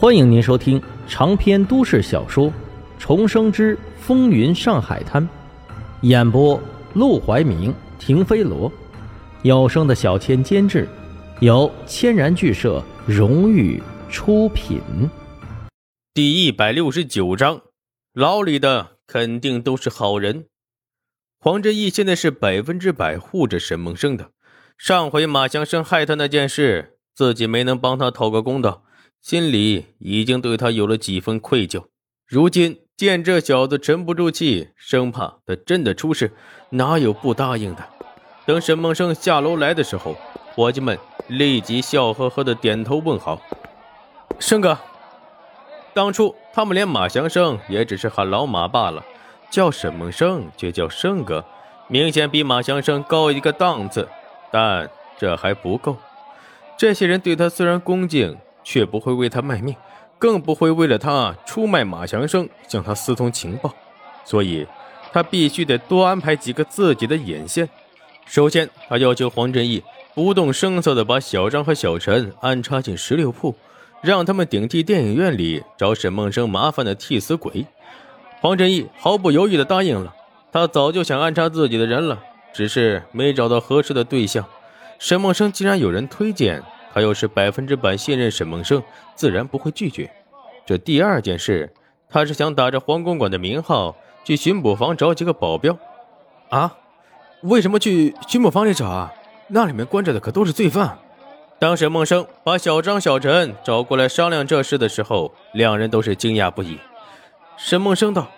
欢迎您收听长篇都市小说《重生之风云上海滩》，演播：陆怀明、停飞罗，有声的小千监制，由千然剧社荣誉出品。第一百六十九章，牢里的肯定都是好人。黄振义现在是百分之百护着沈梦生的。上回马祥生害他那件事，自己没能帮他讨个公道。心里已经对他有了几分愧疚，如今见这小子沉不住气，生怕他真的出事，哪有不答应的？等沈梦生下楼来的时候，伙计们立即笑呵呵的点头问好。生哥，当初他们连马祥生也只是喊老马罢了，叫沈梦生却叫生哥，明显比马祥生高一个档次。但这还不够，这些人对他虽然恭敬。却不会为他卖命，更不会为了他出卖马祥生，向他私通情报。所以，他必须得多安排几个自己的眼线。首先，他要求黄振义不动声色地把小张和小陈安插进十六铺，让他们顶替电影院里找沈梦生麻烦的替死鬼。黄振义毫不犹豫地答应了。他早就想安插自己的人了，只是没找到合适的对象。沈梦生既然有人推荐。他又是百分之百信任沈梦生，自然不会拒绝。这第二件事，他是想打着黄公馆的名号去巡捕房找几个保镖。啊？为什么去巡捕房里找啊？那里面关着的可都是罪犯。当沈梦生把小张、小陈找过来商量这事的时候，两人都是惊讶不已。沈梦生道：“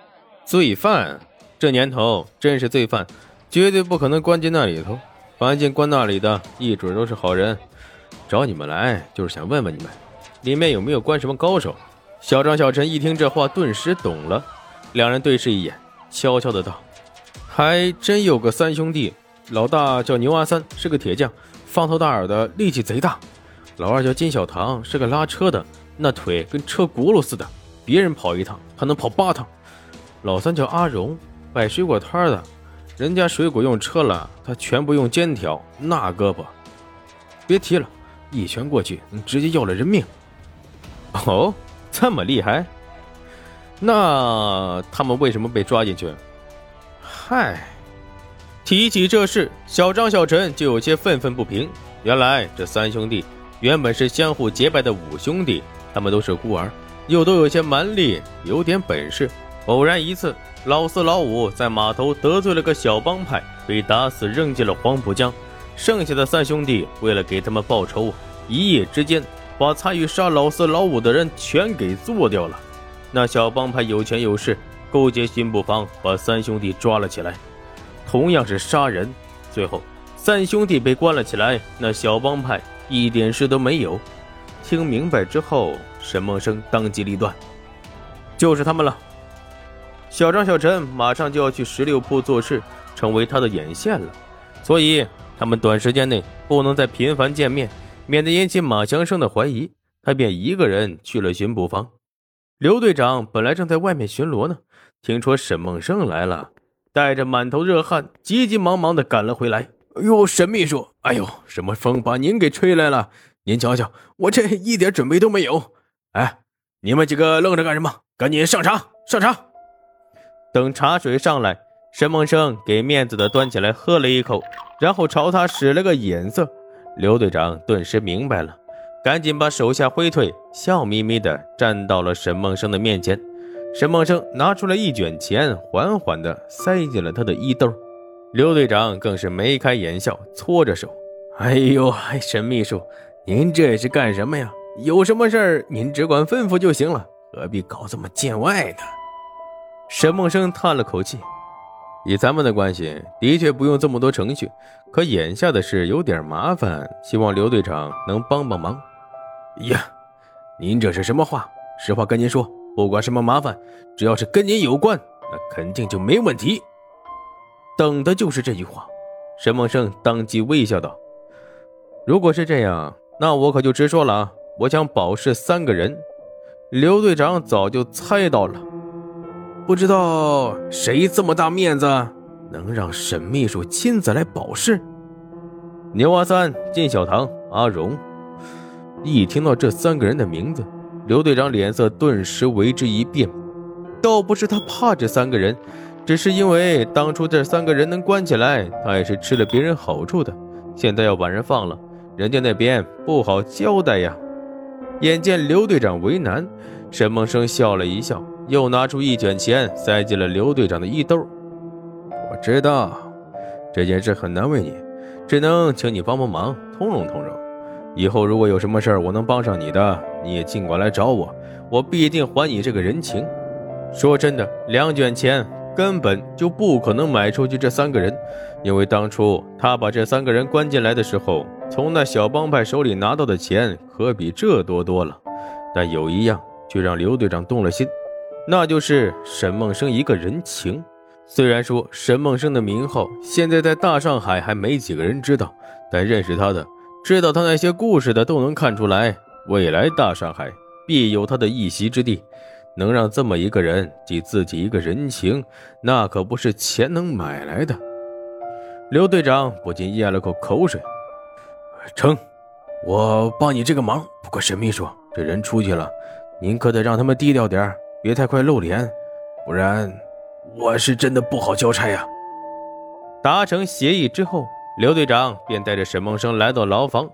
罪犯？这年头真是罪犯，绝对不可能关进那里头。凡进关那里的，一准都是好人。”找你们来就是想问问你们，里面有没有关什么高手？小张、小陈一听这话，顿时懂了。两人对视一眼，悄悄的道：“还真有个三兄弟，老大叫牛阿三，是个铁匠，方头大耳的，力气贼大；老二叫金小唐，是个拉车的，那腿跟车轱辘似的，别人跑一趟，他能跑八趟；老三叫阿荣，摆水果摊的，人家水果用车了，他全部用肩挑，那胳膊，别提了。”一拳过去，直接要了人命。哦，这么厉害？那他们为什么被抓进去？嗨，提起这事，小张、小陈就有些愤愤不平。原来这三兄弟原本是相互结拜的五兄弟，他们都是孤儿，又都有些蛮力，有点本事。偶然一次，老四、老五在码头得罪了个小帮派，被打死扔进了黄浦江。剩下的三兄弟为了给他们报仇，一夜之间把参与杀老四、老五的人全给做掉了。那小帮派有权有势，勾结巡捕房把三兄弟抓了起来。同样是杀人，最后三兄弟被关了起来，那小帮派一点事都没有。听明白之后，沈梦生当机立断，就是他们了。小张、小陈马上就要去十六铺做事，成为他的眼线了，所以。他们短时间内不能再频繁见面，免得引起马祥生的怀疑。他便一个人去了巡捕房。刘队长本来正在外面巡逻呢，听说沈梦生来了，带着满头热汗，急急忙忙的赶了回来。哎呦，沈秘书，哎呦，什么风把您给吹来了？您瞧瞧，我这一点准备都没有。哎，你们几个愣着干什么？赶紧上茶，上茶。等茶水上来。沈梦生给面子的端起来喝了一口，然后朝他使了个眼色。刘队长顿时明白了，赶紧把手下挥退，笑眯眯的站到了沈梦生的面前。沈梦生拿出来一卷钱，缓缓的塞进了他的衣兜。刘队长更是眉开眼笑，搓着手：“哎呦，沈秘书，您这是干什么呀？有什么事儿您只管吩咐就行了，何必搞这么见外呢？”沈梦生叹了口气。以咱们的关系，的确不用这么多程序。可眼下的事有点麻烦，希望刘队长能帮帮忙。呀，您这是什么话？实话跟您说，不管什么麻烦，只要是跟您有关，那肯定就没问题。等的就是这句话。沈梦生当即微笑道：“如果是这样，那我可就直说了啊！我想保释三个人。”刘队长早就猜到了。不知道谁这么大面子，能让沈秘书亲自来保释？牛阿三、金小唐、阿荣，一听到这三个人的名字，刘队长脸色顿时为之一变。倒不是他怕这三个人，只是因为当初这三个人能关起来，他也是吃了别人好处的。现在要把人放了，人家那边不好交代呀。眼见刘队长为难，沈梦生笑了一笑，又拿出一卷钱塞进了刘队长的衣兜。我知道这件事很难为你，只能请你帮帮忙，通融通融。以后如果有什么事儿我能帮上你的，你也尽管来找我，我必定还你这个人情。说真的，两卷钱根本就不可能买出去这三个人，因为当初他把这三个人关进来的时候，从那小帮派手里拿到的钱可比这多多了。但有一样却让刘队长动了心，那就是沈梦生一个人情。虽然说沈梦生的名号现在在大上海还没几个人知道，但认识他的、知道他那些故事的都能看出来，未来大上海必有他的一席之地。能让这么一个人记自己一个人情，那可不是钱能买来的。刘队长不禁咽了口口水。成，我帮你这个忙。不过沈秘书，这人出去了，您可得让他们低调点儿别太快露脸，不然我是真的不好交差呀。达成协议之后，刘队长便带着沈梦生来到牢房。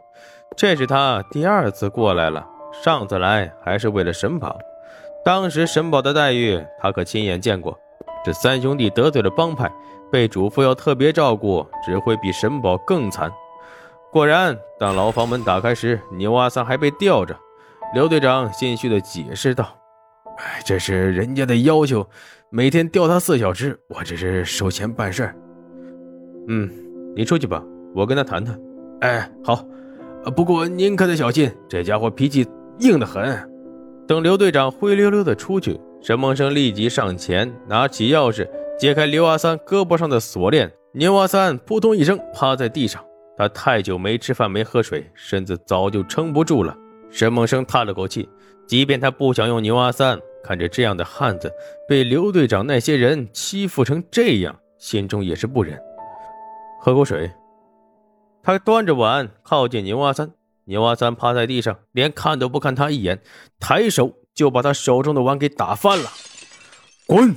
这是他第二次过来了，上次来还是为了沈宝。当时沈宝的待遇，他可亲眼见过。这三兄弟得罪了帮派，被嘱咐要特别照顾，只会比沈宝更惨。果然，当牢房门打开时，牛阿三还被吊着。刘队长心虚地解释道：“哎，这是人家的要求，每天吊他四小时，我这是收钱办事儿。”嗯，你出去吧，我跟他谈谈。哎，好。不过您可得小心，这家伙脾气硬得很。等刘队长灰溜溜的出去，沈梦生立即上前拿起钥匙，解开刘阿三胳膊上的锁链。牛阿三扑通一声趴在地上，他太久没吃饭没喝水，身子早就撑不住了。沈梦生叹了口气，即便他不想用牛阿三，看着这样的汉子被刘队长那些人欺负成这样，心中也是不忍。喝口水。他端着碗靠近牛阿三。牛阿三趴在地上，连看都不看他一眼，抬手就把他手中的碗给打翻了。滚！